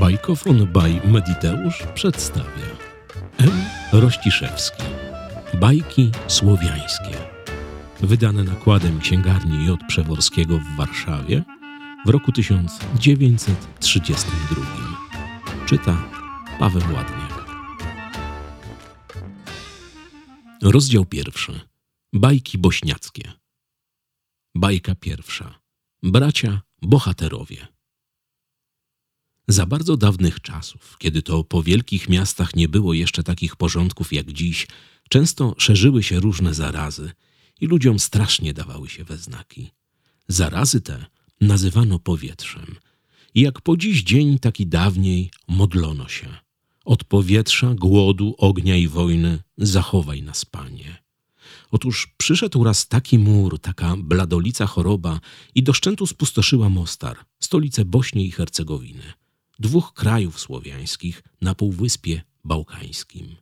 Bajkofon by Mediteusz przedstawia. M. Rościszewski. Bajki słowiańskie. Wydane nakładem księgarni J. Przeworskiego w Warszawie w roku 1932 Czyta Paweł Ładniak. Rozdział pierwszy. Bajki bośniackie. Bajka pierwsza. Bracia bohaterowie za bardzo dawnych czasów, kiedy to po wielkich miastach nie było jeszcze takich porządków jak dziś, często szerzyły się różne zarazy i ludziom strasznie dawały się we znaki. Zarazy te nazywano powietrzem. I jak po dziś dzień, tak i dawniej modlono się. Od powietrza, głodu, ognia i wojny zachowaj nas, Panie. Otóż przyszedł raz taki mur, taka bladolica choroba i do szczętu spustoszyła Mostar, stolicę Bośni i Hercegowiny dwóch krajów słowiańskich na Półwyspie Bałkańskim.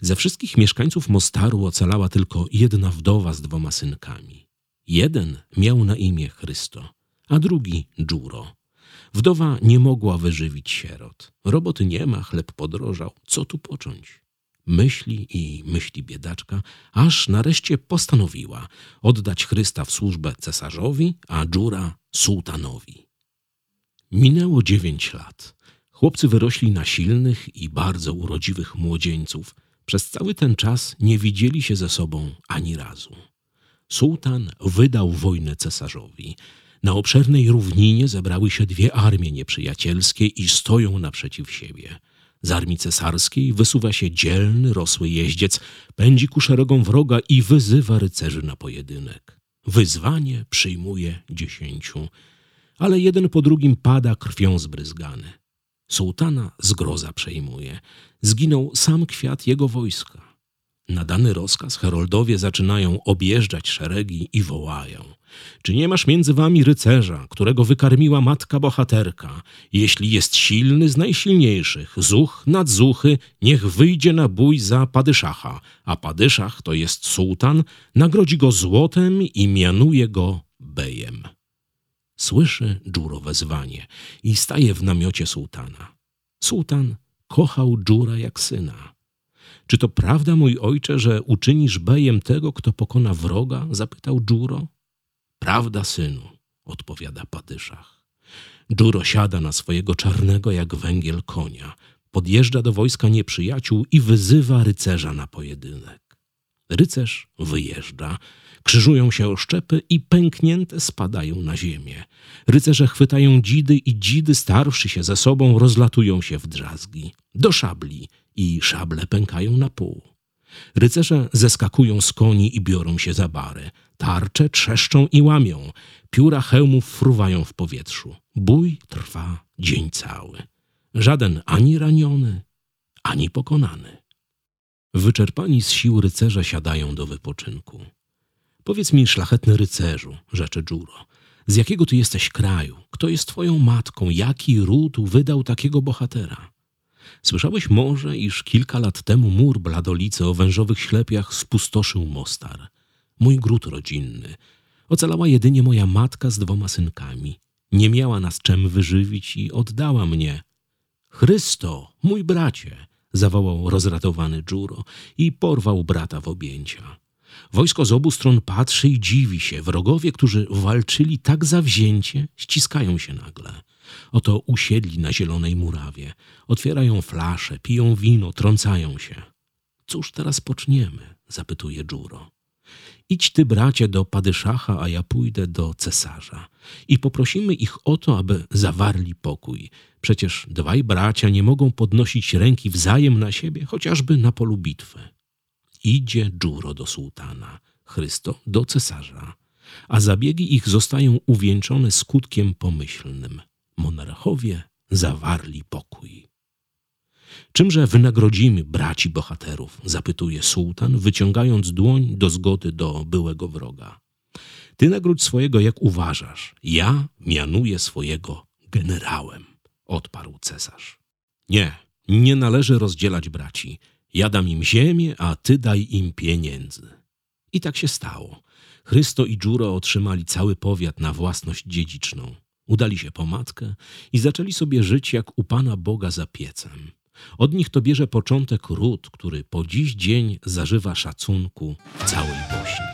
Ze wszystkich mieszkańców Mostaru ocalała tylko jedna wdowa z dwoma synkami. Jeden miał na imię Chrysto, a drugi Dżuro. Wdowa nie mogła wyżywić sierot. Roboty nie ma, chleb podrożał. Co tu począć? Myśli i myśli biedaczka, aż nareszcie postanowiła oddać Chrysta w służbę cesarzowi, a Dżura sułtanowi. Minęło dziewięć lat. Chłopcy wyrośli na silnych i bardzo urodziwych młodzieńców. Przez cały ten czas nie widzieli się ze sobą ani razu. Sułtan wydał wojnę cesarzowi. Na obszernej równinie zebrały się dwie armie nieprzyjacielskie i stoją naprzeciw siebie. Z armii cesarskiej wysuwa się dzielny, rosły jeździec, pędzi ku szeregom wroga i wyzywa rycerzy na pojedynek. Wyzwanie przyjmuje dziesięciu ale jeden po drugim pada krwią zbryzgany. Sułtana zgroza przejmuje. Zginął sam kwiat jego wojska. Na dany rozkaz heroldowie zaczynają objeżdżać szeregi i wołają. Czy nie masz między wami rycerza, którego wykarmiła matka bohaterka? Jeśli jest silny z najsilniejszych, zuch nad zuchy, niech wyjdzie na bój za Padyszacha, a Padyszach, to jest sułtan, nagrodzi go złotem i mianuje go. Słyszy Dżuro wezwanie i staje w namiocie sułtana. Sułtan kochał Dżura jak syna. Czy to prawda, mój ojcze, że uczynisz bejem tego, kto pokona wroga? zapytał Dżuro. Prawda, synu, odpowiada Padyszach. Dżuro siada na swojego czarnego jak węgiel konia, podjeżdża do wojska nieprzyjaciół i wyzywa rycerza na pojedynek. Rycerz wyjeżdża, Krzyżują się oszczepy i pęknięte spadają na ziemię. Rycerze chwytają dzidy i dzidy, starwszy się ze sobą, rozlatują się w drzazgi. Do szabli i szable pękają na pół. Rycerze zeskakują z koni i biorą się za bary. Tarcze trzeszczą i łamią. Pióra hełmów fruwają w powietrzu. Bój trwa dzień cały. Żaden ani raniony, ani pokonany. Wyczerpani z sił rycerze siadają do wypoczynku. Powiedz mi, szlachetny rycerzu, rzecze Dżuro, z jakiego ty jesteś kraju? Kto jest twoją matką? Jaki ród wydał takiego bohatera? Słyszałeś może, iż kilka lat temu mur Bladolicy o wężowych ślepiach spustoszył Mostar, mój gród rodzinny. Ocalała jedynie moja matka z dwoma synkami. Nie miała nas czym wyżywić i oddała mnie. Chrysto, mój bracie, zawołał rozratowany Dżuro i porwał brata w objęcia. Wojsko z obu stron patrzy i dziwi się. Wrogowie, którzy walczyli tak zawzięcie, ściskają się nagle. Oto usiedli na zielonej murawie. Otwierają flasze, piją wino, trącają się. Cóż teraz poczniemy? zapytuje Dżuro. Idź ty, bracie, do Padyszacha, a ja pójdę do cesarza. I poprosimy ich o to, aby zawarli pokój. Przecież dwaj bracia nie mogą podnosić ręki wzajem na siebie, chociażby na polu bitwy. Idzie Dżuro do sułtana, Chrysto do cesarza, a zabiegi ich zostają uwieńczone skutkiem pomyślnym. Monarchowie zawarli pokój. Czymże wynagrodzimy braci bohaterów? zapytuje sułtan, wyciągając dłoń do zgody do byłego wroga. Ty nagródź swojego, jak uważasz. Ja mianuję swojego generałem, odparł cesarz. Nie, nie należy rozdzielać braci. Ja dam im ziemię, a ty daj im pieniędzy. I tak się stało. Chrysto i Dżuro otrzymali cały powiat na własność dziedziczną. Udali się po matkę i zaczęli sobie żyć jak u Pana Boga za piecem. Od nich to bierze początek ród, który po dziś dzień zażywa szacunku w całej Bośni.